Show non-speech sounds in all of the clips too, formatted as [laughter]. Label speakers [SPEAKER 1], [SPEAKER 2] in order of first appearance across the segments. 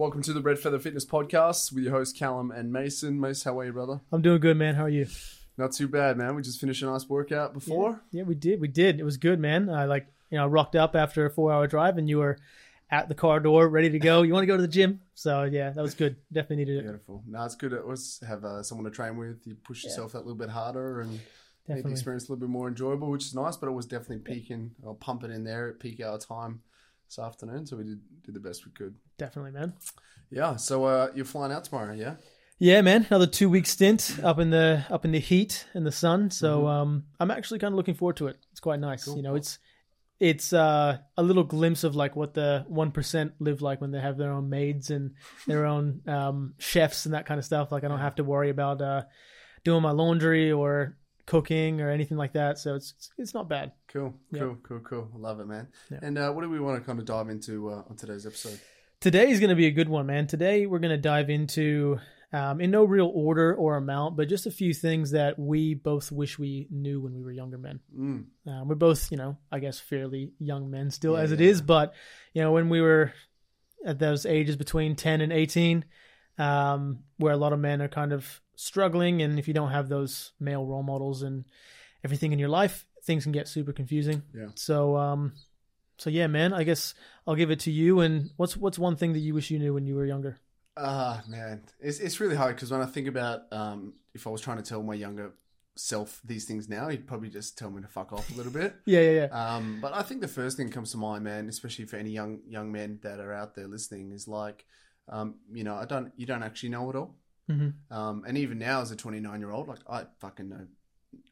[SPEAKER 1] Welcome to the Red Feather Fitness Podcast with your hosts Callum and Mason. Mace, how are you, brother?
[SPEAKER 2] I'm doing good, man. How are you?
[SPEAKER 1] Not too bad, man. We just finished a nice workout before.
[SPEAKER 2] Yeah, we did. We did. It was good, man. I like, you know, rocked up after a four hour drive and you were at the car door ready to go. You want to go to the gym? So, yeah, that was good. Definitely needed it.
[SPEAKER 1] Beautiful. No, it's good. It was have uh, someone to train with. You push yourself that little bit harder and made the experience a little bit more enjoyable, which is nice. But it was definitely peaking or pumping in there at peak hour time this afternoon. So we did did the best we could.
[SPEAKER 2] Definitely, man.
[SPEAKER 1] Yeah. So uh, you're flying out tomorrow, yeah?
[SPEAKER 2] Yeah, man. Another two week stint up in the up in the heat and the sun. So um, I'm actually kind of looking forward to it. It's quite nice.
[SPEAKER 1] Cool,
[SPEAKER 2] you know, it's it's uh, a little glimpse of like what the one percent live like when they have their own maids and their own um, chefs and that kind of stuff. Like I don't have to worry about uh, doing my laundry or cooking or anything like that. So it's, it's not bad.
[SPEAKER 1] Cool, cool, cool, cool. Love it, man.
[SPEAKER 2] Yeah.
[SPEAKER 1] And uh, what do we want to kind of dive into uh, on today's episode?
[SPEAKER 2] Today is going to be a good one, man. Today we're going to dive into, um, in no real order or amount, but just a few things that we both wish we knew when we were younger men.
[SPEAKER 1] Mm,
[SPEAKER 2] Um, we're both, you know, I guess fairly young men still
[SPEAKER 1] Yeah,
[SPEAKER 2] as it is, but you know, when we were at those ages between 10 and 18, um, where a lot of men are kind of struggling, and if you don't have those male role models and everything in your life, things can get super confusing.
[SPEAKER 1] Yeah.
[SPEAKER 2] So, um, so yeah, man, I guess I'll give it to you. And what's what's one thing that you wish you knew when you were younger?
[SPEAKER 1] Ah, man, it's it's really hard because when I think about um, if I was trying to tell my younger self these things now, he'd probably just tell me to fuck off a little bit. [laughs]
[SPEAKER 2] Yeah, yeah, yeah.
[SPEAKER 1] Um, but I think the first thing that comes to mind, man, especially for any young young men that are out there listening, is like, um, you know, I don't, you don't actually know it all.
[SPEAKER 2] Mhm.
[SPEAKER 1] Um, and even now, as a 29 year old, like I fucking know,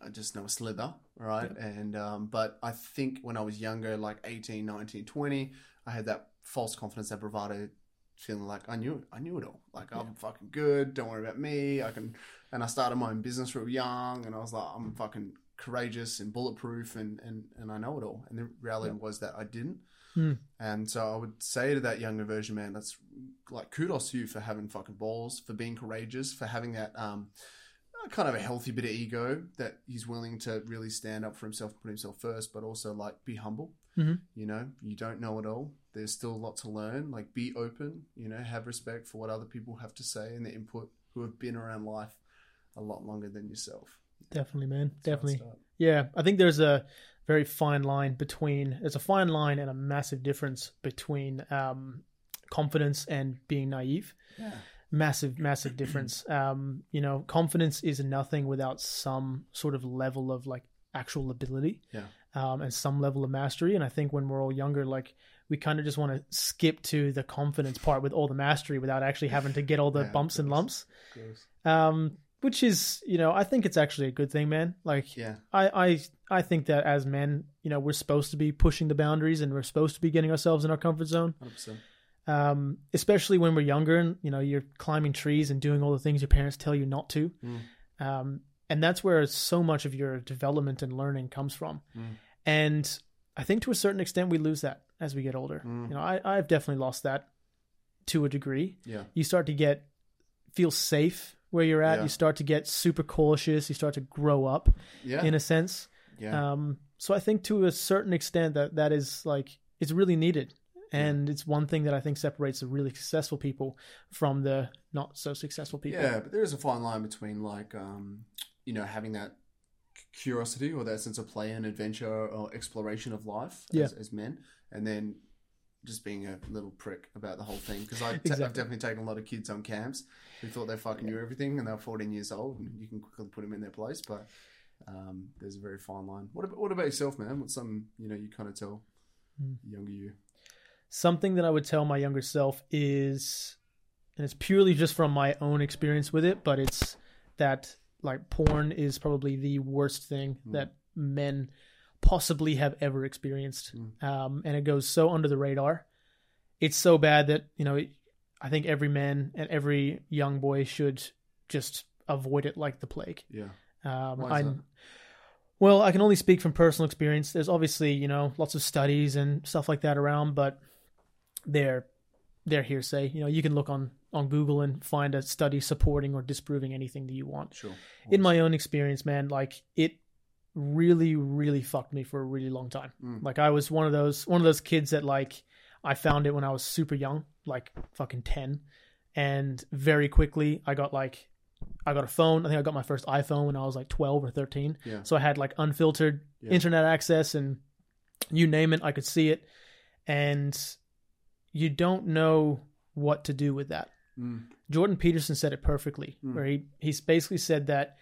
[SPEAKER 1] I just know a slither, right? And um, but I think when I was younger, like 18, 19, 20, I had that false confidence, that bravado, feeling like I knew it, I knew it all. Like I'm fucking good. Don't worry about me. I can. And I started my own business real young, and I was like, I'm fucking courageous and bulletproof, and and and I know it all. And the reality was that I didn't.
[SPEAKER 2] Hmm.
[SPEAKER 1] And so I would say to that younger version, man, that's like kudos to you for having fucking balls, for being courageous, for having that um, kind of a healthy bit of ego that he's willing to really stand up for himself, put himself first, but also like be humble.
[SPEAKER 2] Mhm.
[SPEAKER 1] You know, you don't know it all. There's still a lot to learn. Like be open. You know, have respect for what other people have to say and their input, who have been around life a lot longer than yourself.
[SPEAKER 2] Definitely, man.
[SPEAKER 1] I'd
[SPEAKER 2] Definitely. Yeah, I think there's a very fine line between there's a fine line and a massive difference between um, confidence and being naive.
[SPEAKER 1] Yeah.
[SPEAKER 2] Massive, massive difference. [clears throat] Um, you know, confidence is nothing without some sort of level of like actual ability.
[SPEAKER 1] Yeah.
[SPEAKER 2] Um, and some level of mastery. And I think when we're all younger, like we kind of just want to skip to the confidence part with all the mastery without actually having to get all the [laughs]
[SPEAKER 1] Yeah,
[SPEAKER 2] bumps and lumps. Um, which is, you know, I think it's actually a good thing, man. Like,
[SPEAKER 1] Yeah.
[SPEAKER 2] I, I I think that as men, you know, we're supposed to be pushing the boundaries and we're supposed to be getting ourselves in our comfort zone.
[SPEAKER 1] 100%.
[SPEAKER 2] Um, especially when we're younger and you know you're climbing trees and doing all the things your parents tell you not to.
[SPEAKER 1] Mm.
[SPEAKER 2] Um, and that's where so much of your development and learning comes from.
[SPEAKER 1] Mm.
[SPEAKER 2] And I think to a certain extent we lose that as we get older.
[SPEAKER 1] Mm.
[SPEAKER 2] You know, I, I've definitely lost that to a degree.
[SPEAKER 1] Yeah.
[SPEAKER 2] You start to get feel safe where you're at.
[SPEAKER 1] Yeah.
[SPEAKER 2] You start to get super cautious. You start to grow up
[SPEAKER 1] Yeah.
[SPEAKER 2] in a sense.
[SPEAKER 1] yeah.
[SPEAKER 2] Um, so I think to a certain extent that that is like it's really needed, and it's one thing that I think separates the really successful people from the not so successful people.
[SPEAKER 1] Yeah, but there is a fine line between like um, you know having that curiosity or that sense of play and adventure or exploration of life
[SPEAKER 2] Yeah.
[SPEAKER 1] as, as men, and then just being a little prick about the whole thing. Because I've definitely taken a lot of kids on camps who thought they fucking knew everything, and they're 14 years old, and you can quickly put them in their place. But um, there's a very fine line. What about, what about yourself, man? What's something you know you kind of tell
[SPEAKER 2] Hmm.
[SPEAKER 1] younger you?
[SPEAKER 2] Something that I would tell my younger self is, and it's purely just from my own experience with it, but it's that like porn is probably the worst thing
[SPEAKER 1] Mm.
[SPEAKER 2] that men possibly have ever experienced,
[SPEAKER 1] Mm.
[SPEAKER 2] um, and it goes so under the radar. It's so bad that you know, it, I think every man and every young boy should just avoid it like the plague.
[SPEAKER 1] Yeah,
[SPEAKER 2] Um,
[SPEAKER 1] Why is
[SPEAKER 2] well, I can only speak from personal experience. There's obviously, you know, lots of studies and stuff like that around, but they're they're hearsay. You know, you can look on on Google and find a study supporting or disproving anything that you want.
[SPEAKER 1] sure.
[SPEAKER 2] In my own experience, man, like it really, really fucked me for a really long time.
[SPEAKER 1] Mm.
[SPEAKER 2] Like I was one of those one of those kids that like I found it when I was super young, like fucking 10. And very quickly, I got like, I got a phone. I think I got my first iPhone when I was like 12 or 13.
[SPEAKER 1] Yeah.
[SPEAKER 2] So I had like unfiltered
[SPEAKER 1] Yeah.
[SPEAKER 2] internet access and you name it, I could see it. And you don't know what to do with that.
[SPEAKER 1] Mm.
[SPEAKER 2] Jordan Peterson said it perfectly,
[SPEAKER 1] Mm.
[SPEAKER 2] where he he's basically said that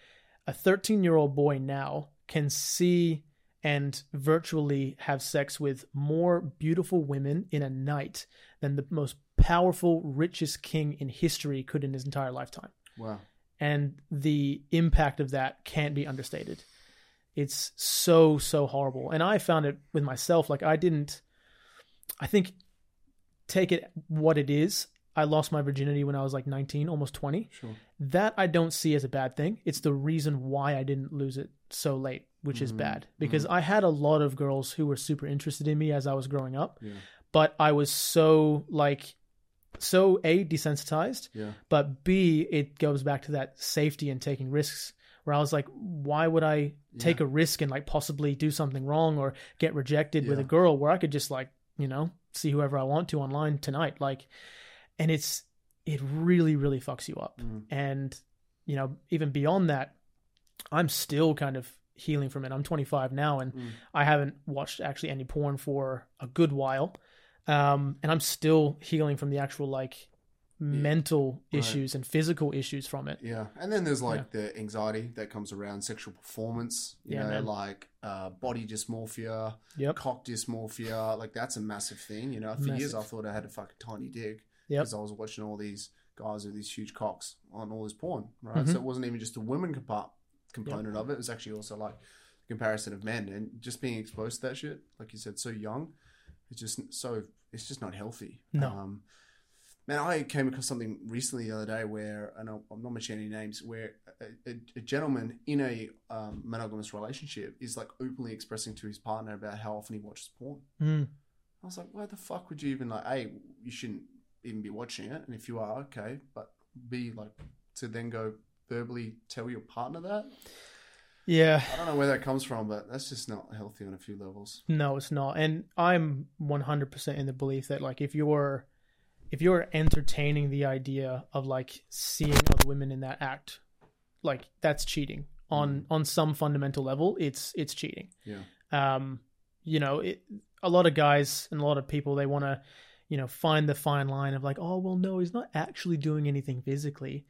[SPEAKER 2] a 13 year old boy now can see and virtually have sex with more beautiful women in a night than the most powerful, richest king in history could in his entire lifetime.
[SPEAKER 1] Wow.
[SPEAKER 2] And the impact of that can't be understated. It's so, so horrible. And I found it with myself. Like, I didn't, I think, take it what it is. I lost my virginity when I was like 19, almost 20
[SPEAKER 1] Sure.
[SPEAKER 2] that I don't see as a bad thing. It's the reason why I didn't lose it so late, which is
[SPEAKER 1] Mhm,
[SPEAKER 2] bad because I had a lot of girls who were super interested in me as I was growing up,
[SPEAKER 1] Yeah.
[SPEAKER 2] but I was so like so a desensitized,
[SPEAKER 1] Yeah.
[SPEAKER 2] but b it goes back to that safety and taking risks where I was like why would I take
[SPEAKER 1] Yeah.
[SPEAKER 2] a risk and like possibly do something wrong or get rejected with a girl where I could just like, you know, see whoever I want to online tonight like and it's it really really fucks you up
[SPEAKER 1] Mm.
[SPEAKER 2] and you know even beyond that i'm still kind of healing from it i'm 25 now and
[SPEAKER 1] Mm.
[SPEAKER 2] i haven't watched actually any porn for a good while um and i'm still healing from the actual like mental
[SPEAKER 1] Right.
[SPEAKER 2] issues and physical issues from it
[SPEAKER 1] Yeah, and then there's like the anxiety that comes around sexual performance. You
[SPEAKER 2] Yeah,
[SPEAKER 1] know,
[SPEAKER 2] man.
[SPEAKER 1] like uh, body dysmorphia,
[SPEAKER 2] yep
[SPEAKER 1] cock dysmorphia. Like that's a massive thing. You know, for years I thought I had a fucking tiny dick
[SPEAKER 2] Yep.
[SPEAKER 1] because I was watching all these guys with these huge cocks on all this porn, right?
[SPEAKER 2] Mhm.
[SPEAKER 1] So it wasn't even just the women compa- component of it. It was actually also like the comparison of men and just being exposed to that shit. Like you said, so young, it's just so it's just not healthy.
[SPEAKER 2] No.
[SPEAKER 1] Um, Man, I came across something recently the other day where, and I'm not mentioning any names, where a, a, a gentleman in a um, monogamous relationship is like openly expressing to his partner about how often he watches porn.
[SPEAKER 2] Mm.
[SPEAKER 1] I was like, why the fuck would you even like? Hey, you shouldn't even be watching it, and if you are, okay, but be like to then go verbally tell your partner that.
[SPEAKER 2] yeah
[SPEAKER 1] I don't know where that comes from, but that's just not healthy on a few levels.
[SPEAKER 2] No, it's not. And I'm 100% in the belief that like if you're if you're entertaining the idea of like seeing other women in that act, like that's cheating on on some fundamental level. It's it's cheating.
[SPEAKER 1] Yeah.
[SPEAKER 2] Um, you know, it, a lot of guys and a lot of people they want to, you know, find the fine line of like, oh well, no, he's not actually doing anything physically.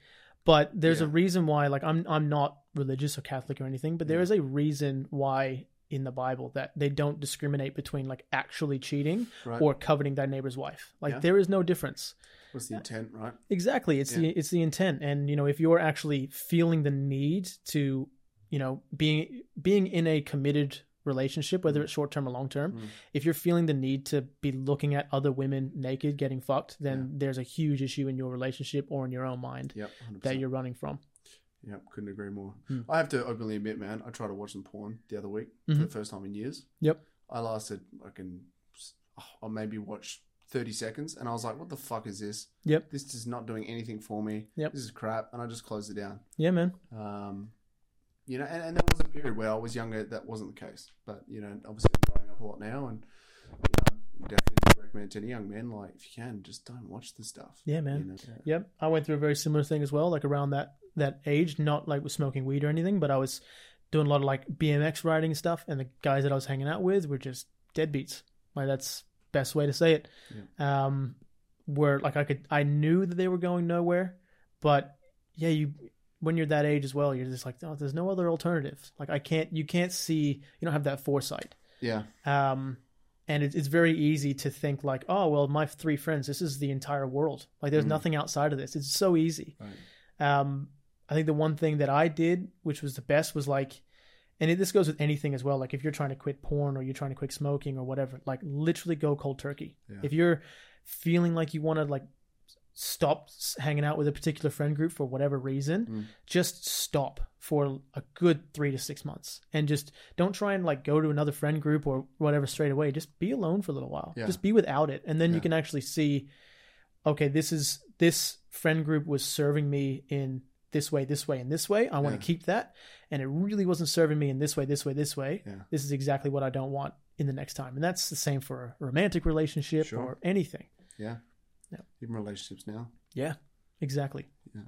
[SPEAKER 2] But there's a reason why, like, I'm I'm not religious or Catholic or anything, but there
[SPEAKER 1] Yeah.
[SPEAKER 2] is a reason why in the Bible that they don't discriminate between like actually cheating
[SPEAKER 1] Right.
[SPEAKER 2] or coveting thy neighbor's wife. Like
[SPEAKER 1] Yeah.
[SPEAKER 2] there is no difference.
[SPEAKER 1] What's the intent, right?
[SPEAKER 2] Exactly. It's the it's the intent. And you know, if you're actually feeling the need to, you know, being being in a committed relationship, whether it's short term or long term,
[SPEAKER 1] Mm.
[SPEAKER 2] if you're feeling the need to be looking at other women naked getting fucked, then there's a huge issue in your relationship or in your own mind
[SPEAKER 1] Yep.
[SPEAKER 2] that you're running from.
[SPEAKER 1] Yep, couldn't agree more.
[SPEAKER 2] Hmm.
[SPEAKER 1] I have to openly admit, man, I tried to watch some porn the other week for
[SPEAKER 2] Mhm.
[SPEAKER 1] the first time in years.
[SPEAKER 2] Yep.
[SPEAKER 1] I lasted, I can, I maybe watched 30 seconds and I was like, what the fuck is this?
[SPEAKER 2] Yep.
[SPEAKER 1] This is not doing anything for me.
[SPEAKER 2] Yep.
[SPEAKER 1] This is crap. And I just closed it down.
[SPEAKER 2] Yeah, man.
[SPEAKER 1] Um, you know, and, and there was a period where I was younger that wasn't the case. But, you know, obviously I'm growing up a lot now and, you know, definitely recommend to any young men, like, if you can, just don't watch the stuff.
[SPEAKER 2] Yeah, man.
[SPEAKER 1] You know?
[SPEAKER 2] Yep, I went through a very similar thing as well, like around that that age, not like with smoking weed or anything, but I was doing a lot of like BMX riding stuff, and the guys that I was hanging out with were just deadbeats. Like that's best way to say it. Um, where like I could, I knew that they were going nowhere, but yeah, you when you're that age as well, you're just like, oh, there's no other alternatives. Like I can't, you can't see, you don't have that foresight.
[SPEAKER 1] Yeah.
[SPEAKER 2] Um, and it, it's very easy to think like, oh well, my three friends, this is the entire world. Like there's
[SPEAKER 1] Mm.
[SPEAKER 2] nothing outside of this. It's so easy.
[SPEAKER 1] Right.
[SPEAKER 2] Um, I think the one thing that I did, which was the best, was like, and it, this goes with anything as well. Like if you're trying to quit porn or you're trying to quit smoking or whatever, like literally go cold turkey.
[SPEAKER 1] Yeah.
[SPEAKER 2] If you're feeling like you want to like stop hanging out with a particular friend group for whatever reason,
[SPEAKER 1] Mm.
[SPEAKER 2] just stop for a good three to six months and just don't try and like go to another friend group or whatever straight away. Just be alone for a little while.
[SPEAKER 1] Yeah.
[SPEAKER 2] Just be without it. And then
[SPEAKER 1] Yeah.
[SPEAKER 2] you can actually see, okay, this is this friend group was serving me in this way, this way, and this way. I want
[SPEAKER 1] Yeah.
[SPEAKER 2] to keep that. And it really wasn't serving me in this way, this way, this way.
[SPEAKER 1] Yeah.
[SPEAKER 2] This is exactly what I don't want in the next time. And that's the same for a romantic relationship
[SPEAKER 1] Sure.
[SPEAKER 2] or anything.
[SPEAKER 1] Yeah.
[SPEAKER 2] Yeah.
[SPEAKER 1] Even relationships now.
[SPEAKER 2] Yeah, exactly. Yeah.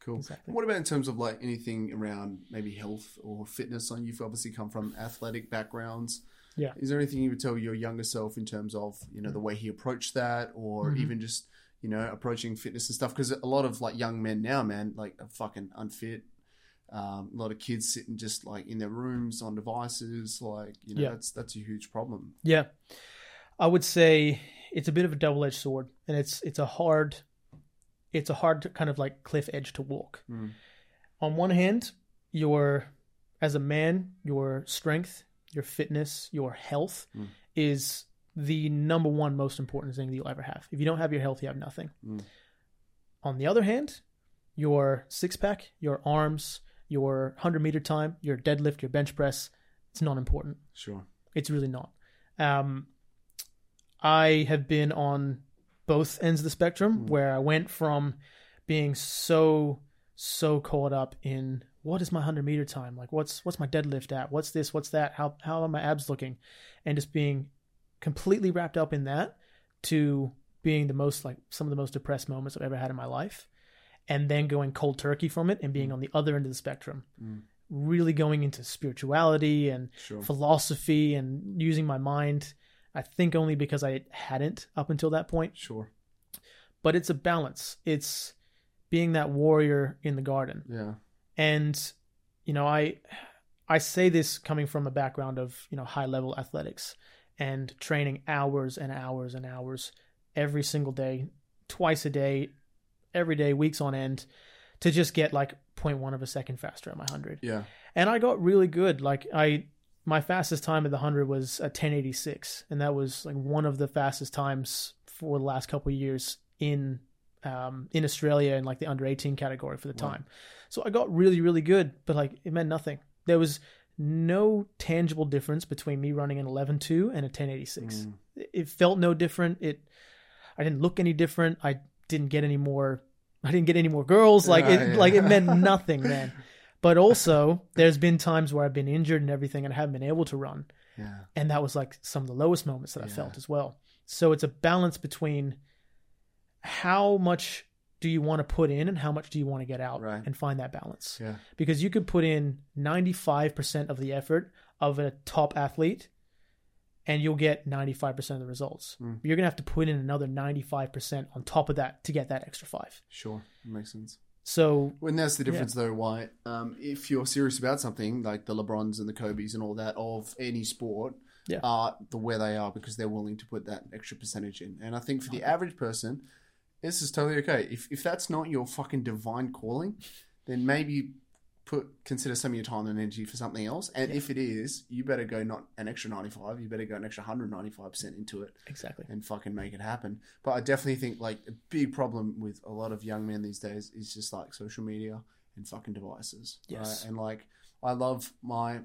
[SPEAKER 1] Cool.
[SPEAKER 2] Exactly.
[SPEAKER 1] What about in terms of like anything around maybe health or fitness? And you've obviously come from athletic backgrounds.
[SPEAKER 2] Yeah.
[SPEAKER 1] Is there anything you would tell your younger self in terms of you know the way he approached that, or
[SPEAKER 2] Mhm.
[SPEAKER 1] even just you know approaching fitness and stuff? Because a lot of like young men now, man, like are fucking unfit. Um, a lot of kids sitting just like in their rooms on devices, like you know
[SPEAKER 2] Yeah.
[SPEAKER 1] that's that's a huge problem.
[SPEAKER 2] Yeah. I would say it's a bit of a double-edged sword and it's it's a hard it's a hard kind of like cliff edge to walk.
[SPEAKER 1] Mm.
[SPEAKER 2] On one hand, your as a man, your strength, your fitness, your health
[SPEAKER 1] Mm.
[SPEAKER 2] is the number one most important thing that you'll ever have. If you don't have your health, you have nothing.
[SPEAKER 1] Mm.
[SPEAKER 2] On the other hand, your six pack, your arms, your 100 meter time, your deadlift, your bench press, it's not important.
[SPEAKER 1] Sure.
[SPEAKER 2] It's really not. Um, I have been on both ends of the spectrum
[SPEAKER 1] Mm.
[SPEAKER 2] where I went from being so so caught up in what is my 100 meter time like what's what's my deadlift at what's this what's that how how are my abs looking and just being completely wrapped up in that to being the most like some of the most depressed moments I've ever had in my life and then going cold turkey from it and being on the other end of the spectrum
[SPEAKER 1] Mm.
[SPEAKER 2] really going into spirituality and
[SPEAKER 1] Sure.
[SPEAKER 2] philosophy and using my mind. I think only because I hadn't up until that point.
[SPEAKER 1] Sure.
[SPEAKER 2] But it's a balance. It's being that warrior in the garden.
[SPEAKER 1] Yeah.
[SPEAKER 2] And you know, I I say this coming from a background of, you know, high level athletics and training hours and hours and hours every single day, twice a day, every day, weeks on end to just get like 0.1 of a second faster at my 100
[SPEAKER 1] Yeah.
[SPEAKER 2] and I got really good. Like I, my fastest time at the hundred was a 1086, and that was like one of the fastest times for the last couple of years in um, in Australia in like the under 18 category for the
[SPEAKER 1] Wow.
[SPEAKER 2] time. So I got really really good, but like it meant nothing. There was no tangible difference between me running an 11.2 and a 1086.
[SPEAKER 1] Mm.
[SPEAKER 2] It felt no different. It, I didn't look any different. I didn't get any more. I didn't get any more girls. Like
[SPEAKER 1] Yeah,
[SPEAKER 2] it,
[SPEAKER 1] yeah.
[SPEAKER 2] like it meant [laughs] nothing, man. But also, there's been times where I've been injured and everything, and I haven't been able to run,
[SPEAKER 1] Yeah.
[SPEAKER 2] and that was like some of the lowest moments that I felt as well. So it's a balance between how much do you want to put in and how much do you want to get out,
[SPEAKER 1] Right.
[SPEAKER 2] and find that balance.
[SPEAKER 1] Yeah.
[SPEAKER 2] Because you could put in 95% of the effort of a top athlete, and you'll get 95% of the results.
[SPEAKER 1] Mm.
[SPEAKER 2] You're gonna have to put in another 95% on top of that to get that extra five.
[SPEAKER 1] Sure. Makes sense.
[SPEAKER 2] So
[SPEAKER 1] When that's the difference, though, why? Um, if you're serious about something like the LeBrons and the Kobe's and all that of any sport,
[SPEAKER 2] Yeah.
[SPEAKER 1] are the where they are because they're willing to put that extra percentage in. And I think for the average person, this is totally okay. If if that's not your fucking divine calling, then maybe put consider some of your time and energy for something else. And
[SPEAKER 2] Yeah.
[SPEAKER 1] if it is, you better go not an extra ninety five. You better go an extra hundred ninety five percent into it
[SPEAKER 2] exactly.
[SPEAKER 1] and fucking make it happen. But I definitely think like a big problem with a lot of young men these days is just like social media and fucking devices.
[SPEAKER 2] Yes.
[SPEAKER 1] Right? And like I love my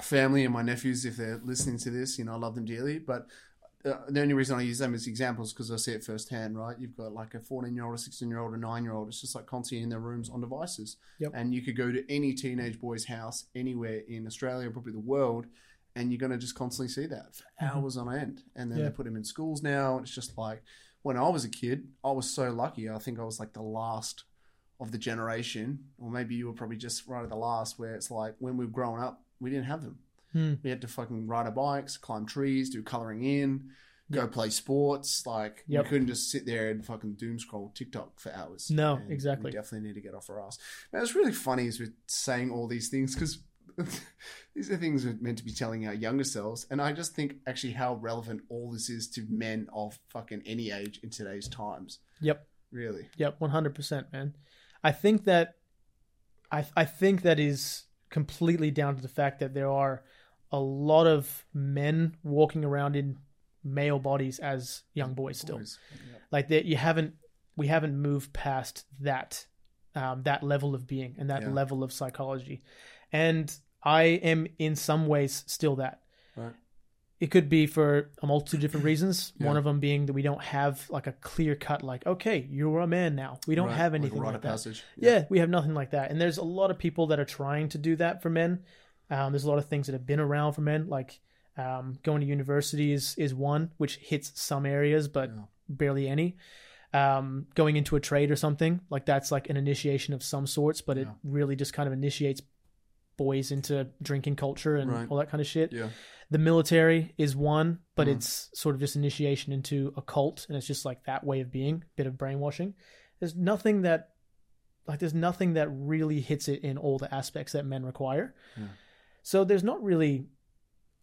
[SPEAKER 1] family and my nephews if they're listening to this, you know, I love them dearly. But uh, the only reason I use them as examples because I see it firsthand, right? You've got like a 14 year old, a 16 year old, a nine year old. It's just like constantly in their rooms on devices.
[SPEAKER 2] Yep.
[SPEAKER 1] And you could go to any teenage boy's house anywhere in Australia, probably the world, and you're going to just constantly see that for
[SPEAKER 2] Mhm.
[SPEAKER 1] hours on end. And then
[SPEAKER 2] Yeah.
[SPEAKER 1] they put them in schools now. And it's just like when I was a kid, I was so lucky. I think I was like the last of the generation, or maybe you were probably just right at the last, where it's like when we were growing up, we didn't have them.
[SPEAKER 2] Hmm.
[SPEAKER 1] We had to fucking ride our bikes, climb trees, do coloring in, go play sports. Like
[SPEAKER 2] Yep.
[SPEAKER 1] we couldn't just sit there and fucking doom scroll TikTok for hours.
[SPEAKER 2] No,
[SPEAKER 1] And
[SPEAKER 2] exactly.
[SPEAKER 1] We definitely need to get off our ass. Man, it's really funny as we're saying all these things because [laughs] these are things we're meant to be telling our younger selves, and I just think actually how relevant all this is to men of fucking any age in today's times.
[SPEAKER 2] Yep.
[SPEAKER 1] Really.
[SPEAKER 2] Yep, one hundred percent, man. I think that I I think that is completely down to the fact that there are a lot of men walking around in male bodies as young boys still.
[SPEAKER 1] Boys. Yep.
[SPEAKER 2] Like that you haven't we haven't moved past that um, that level of being and that
[SPEAKER 1] Yeah.
[SPEAKER 2] level of psychology. And I am in some ways still that.
[SPEAKER 1] Right.
[SPEAKER 2] It could be for a multitude of different reasons. [clears throat]
[SPEAKER 1] Yeah.
[SPEAKER 2] One of them being that we don't have like a clear cut, like, okay, you're a man now. We don't
[SPEAKER 1] Right,
[SPEAKER 2] have
[SPEAKER 1] like
[SPEAKER 2] anything
[SPEAKER 1] rite
[SPEAKER 2] like, that.
[SPEAKER 1] passage.
[SPEAKER 2] Yeah. we have nothing like that. And there's a lot of people that are trying to do that for men. Um, there's a lot of things that have been around for men, like Um, going to university is is one which hits some areas, but
[SPEAKER 1] Yeah.
[SPEAKER 2] barely any. Um, going into a trade or something like that's like an initiation of some sorts, but it really just kind of initiates boys into drinking culture and
[SPEAKER 1] Right.
[SPEAKER 2] all that kind of shit.
[SPEAKER 1] Yeah.
[SPEAKER 2] The military is one, but
[SPEAKER 1] Mhm.
[SPEAKER 2] it's sort of just initiation into a cult, and it's just like that way of being, bit of brainwashing. There's nothing that, like, there's nothing that really hits it in all the aspects that men require.
[SPEAKER 1] Yeah.
[SPEAKER 2] So there's not really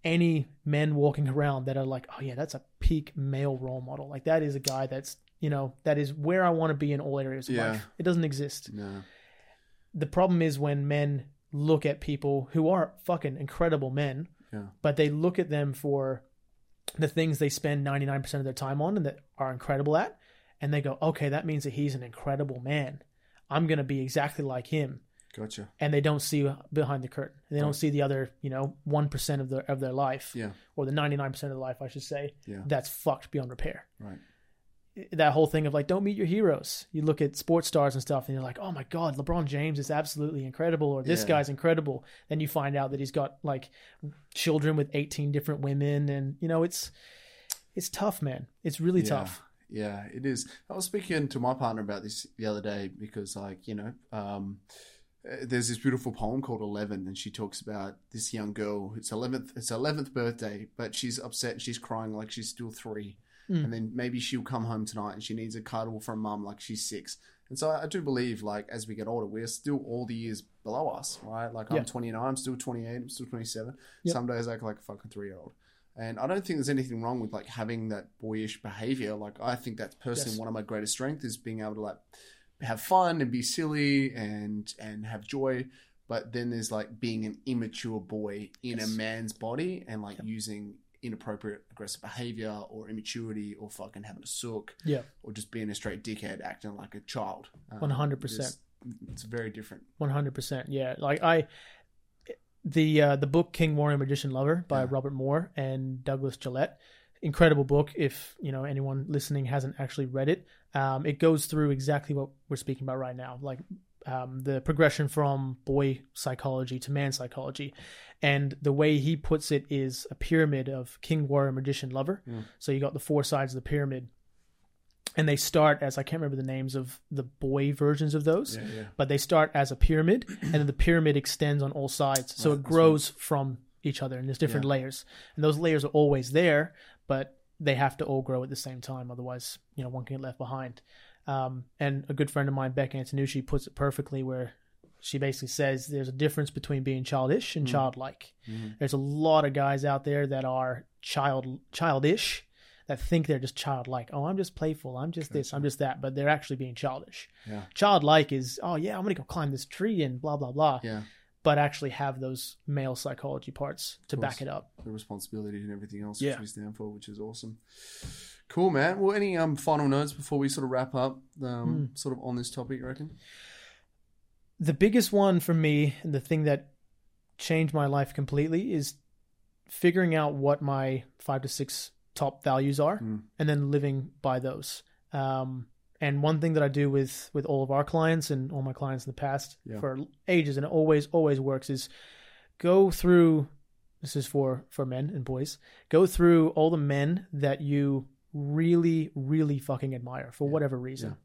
[SPEAKER 2] any men walking around that are like, oh yeah, that's a peak male role model. Like that is a guy that's, you know, that is where I want to be in all areas of
[SPEAKER 1] Yeah.
[SPEAKER 2] life. It doesn't exist
[SPEAKER 1] No.
[SPEAKER 2] the problem is when men look at people who are fucking incredible men,
[SPEAKER 1] Yeah.
[SPEAKER 2] but they look at them for the things they spend 99% of their time on and that are incredible at, and they go, okay, that means that he's an incredible man. I'm going to be exactly like him.
[SPEAKER 1] Gotcha.
[SPEAKER 2] And they don't see behind the curtain. They don't see the other, you know, 1% of their, of their life,
[SPEAKER 1] Yeah.
[SPEAKER 2] or the 99% of their life, I should say,
[SPEAKER 1] Yeah.
[SPEAKER 2] that's fucked beyond repair
[SPEAKER 1] Right.
[SPEAKER 2] that whole thing of like don't meet your heroes you look at sports stars and stuff and you're like oh my god lebron james is absolutely incredible or this
[SPEAKER 1] Yeah.
[SPEAKER 2] guy's incredible then you find out that he's got like children with 18 different women and you know it's it's tough man it's really
[SPEAKER 1] Yeah.
[SPEAKER 2] tough
[SPEAKER 1] Yeah, it is. I was speaking to my partner about this the other day because, like, you know, um, there's this beautiful poem called Eleven, and she talks about this young girl. It's eleventh. It's eleventh birthday, but she's upset. and She's crying like she's still three,
[SPEAKER 2] Mm.
[SPEAKER 1] and then maybe she'll come home tonight and she needs a cuddle from mum like she's six. And so I do believe, like, as we get older, we're still all the years below us, right? Like,
[SPEAKER 2] Yeah.
[SPEAKER 1] I'm 29, I'm still 28, I'm still 27.
[SPEAKER 2] Yep.
[SPEAKER 1] Some days I act like a fucking three year old. And I don't think there's anything wrong with like having that boyish behavior. Like I think that's personally
[SPEAKER 2] Yes.
[SPEAKER 1] one of my greatest strengths is being able to like have fun and be silly and and have joy. But then there's like being an immature boy in
[SPEAKER 2] Yes.
[SPEAKER 1] a man's body and like
[SPEAKER 2] Yep.
[SPEAKER 1] using inappropriate aggressive behavior or immaturity or fucking having a sook
[SPEAKER 2] yeah
[SPEAKER 1] or just being a straight dickhead acting like a child. Um,
[SPEAKER 2] 100%.
[SPEAKER 1] It's, it's very different.
[SPEAKER 2] 100% yeah like i the uh, the book king warrior magician lover by
[SPEAKER 1] Yeah.
[SPEAKER 2] robert moore and douglas gillette incredible book if you know anyone listening hasn't actually read it. Um, it goes through exactly what we're speaking about right now like um, the progression from boy psychology to man psychology. And the way he puts it is a pyramid of king warrior magician lover.
[SPEAKER 1] Mm.
[SPEAKER 2] so you got the four sides of the pyramid. And they start as i can't remember the names of the boy versions of those
[SPEAKER 1] Yeah, yeah.
[SPEAKER 2] but they start as a pyramid and then the pyramid extends on all sides. So
[SPEAKER 1] Right,
[SPEAKER 2] it grows from each other and there's different
[SPEAKER 1] Yeah.
[SPEAKER 2] layers. And those layers are always there but they have to all grow at the same time otherwise you know one can get left behind. Um, and a good friend of mine beck antonucci puts it perfectly where she basically says there's a difference between being childish and
[SPEAKER 1] Mm.
[SPEAKER 2] childlike.
[SPEAKER 1] Mhm.
[SPEAKER 2] there's a lot of guys out there that are child childish that think they're just childlike. Oh i'm just playful. I'm just this. I'm just that. But they're actually being childish.
[SPEAKER 1] Yeah.
[SPEAKER 2] childlike is oh yeah i'm gonna go climb this tree and blah blah blah.
[SPEAKER 1] Yeah.
[SPEAKER 2] But actually have those male psychology parts to back it up
[SPEAKER 1] the responsibility and everything else
[SPEAKER 2] Yeah.
[SPEAKER 1] which we stand for, which is awesome. Cool, man. Well, any um final notes before we sort of wrap up, um,
[SPEAKER 2] Hmm.
[SPEAKER 1] sort of on this topic, you reckon?
[SPEAKER 2] the biggest one for me and the thing that changed my life completely is figuring out what my five to six top values are
[SPEAKER 1] Mm.
[SPEAKER 2] and then living by those um, and one thing that i do with with all of our clients and all my clients in the past
[SPEAKER 1] Yeah.
[SPEAKER 2] for ages and it always always works is go through this is for for men and boys go through all the men that you really really fucking admire for
[SPEAKER 1] Yeah.
[SPEAKER 2] whatever reason.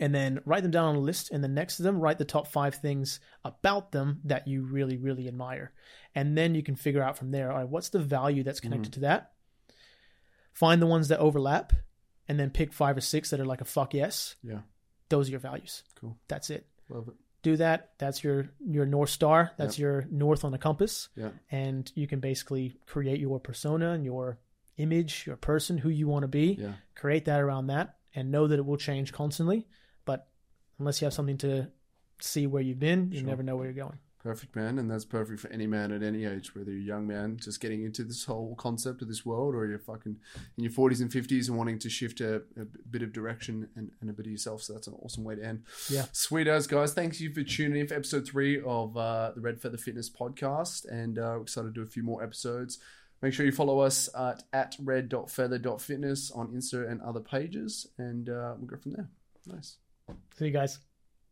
[SPEAKER 2] And then write them down on a list and then next to them write the top five things about them that you really really admire. And then you can figure out from there all right what's the value that's connected mm-hmm. to that? Find the ones that overlap and then pick five or six that are like a fuck yes
[SPEAKER 1] Yeah.
[SPEAKER 2] those are your values
[SPEAKER 1] Cool.
[SPEAKER 2] that's it
[SPEAKER 1] Love it.
[SPEAKER 2] do that that's your your north star that's your north on the compass
[SPEAKER 1] Yeah.
[SPEAKER 2] and you can basically create your persona and your image your person who you want to be
[SPEAKER 1] Yeah.
[SPEAKER 2] create that around that and know that it will change constantly but unless you have something to see where you've been you
[SPEAKER 1] Sure.
[SPEAKER 2] never know where you're going
[SPEAKER 1] Perfect, man. And that's perfect for any man at any age, whether you're a young man just getting into this whole concept of this world or you're fucking in your 40s and 50s and wanting to shift a, a bit of direction and, and a bit of yourself. So that's an awesome way to end.
[SPEAKER 2] Yeah.
[SPEAKER 1] Sweet as, guys. Thank you for tuning in for episode three of uh, the Red Feather Fitness podcast. And uh, we're excited to do a few more episodes. Make sure you follow us at, at red.feather.fitness on Insta and other pages. And uh, we'll go from there. Nice.
[SPEAKER 2] see you guys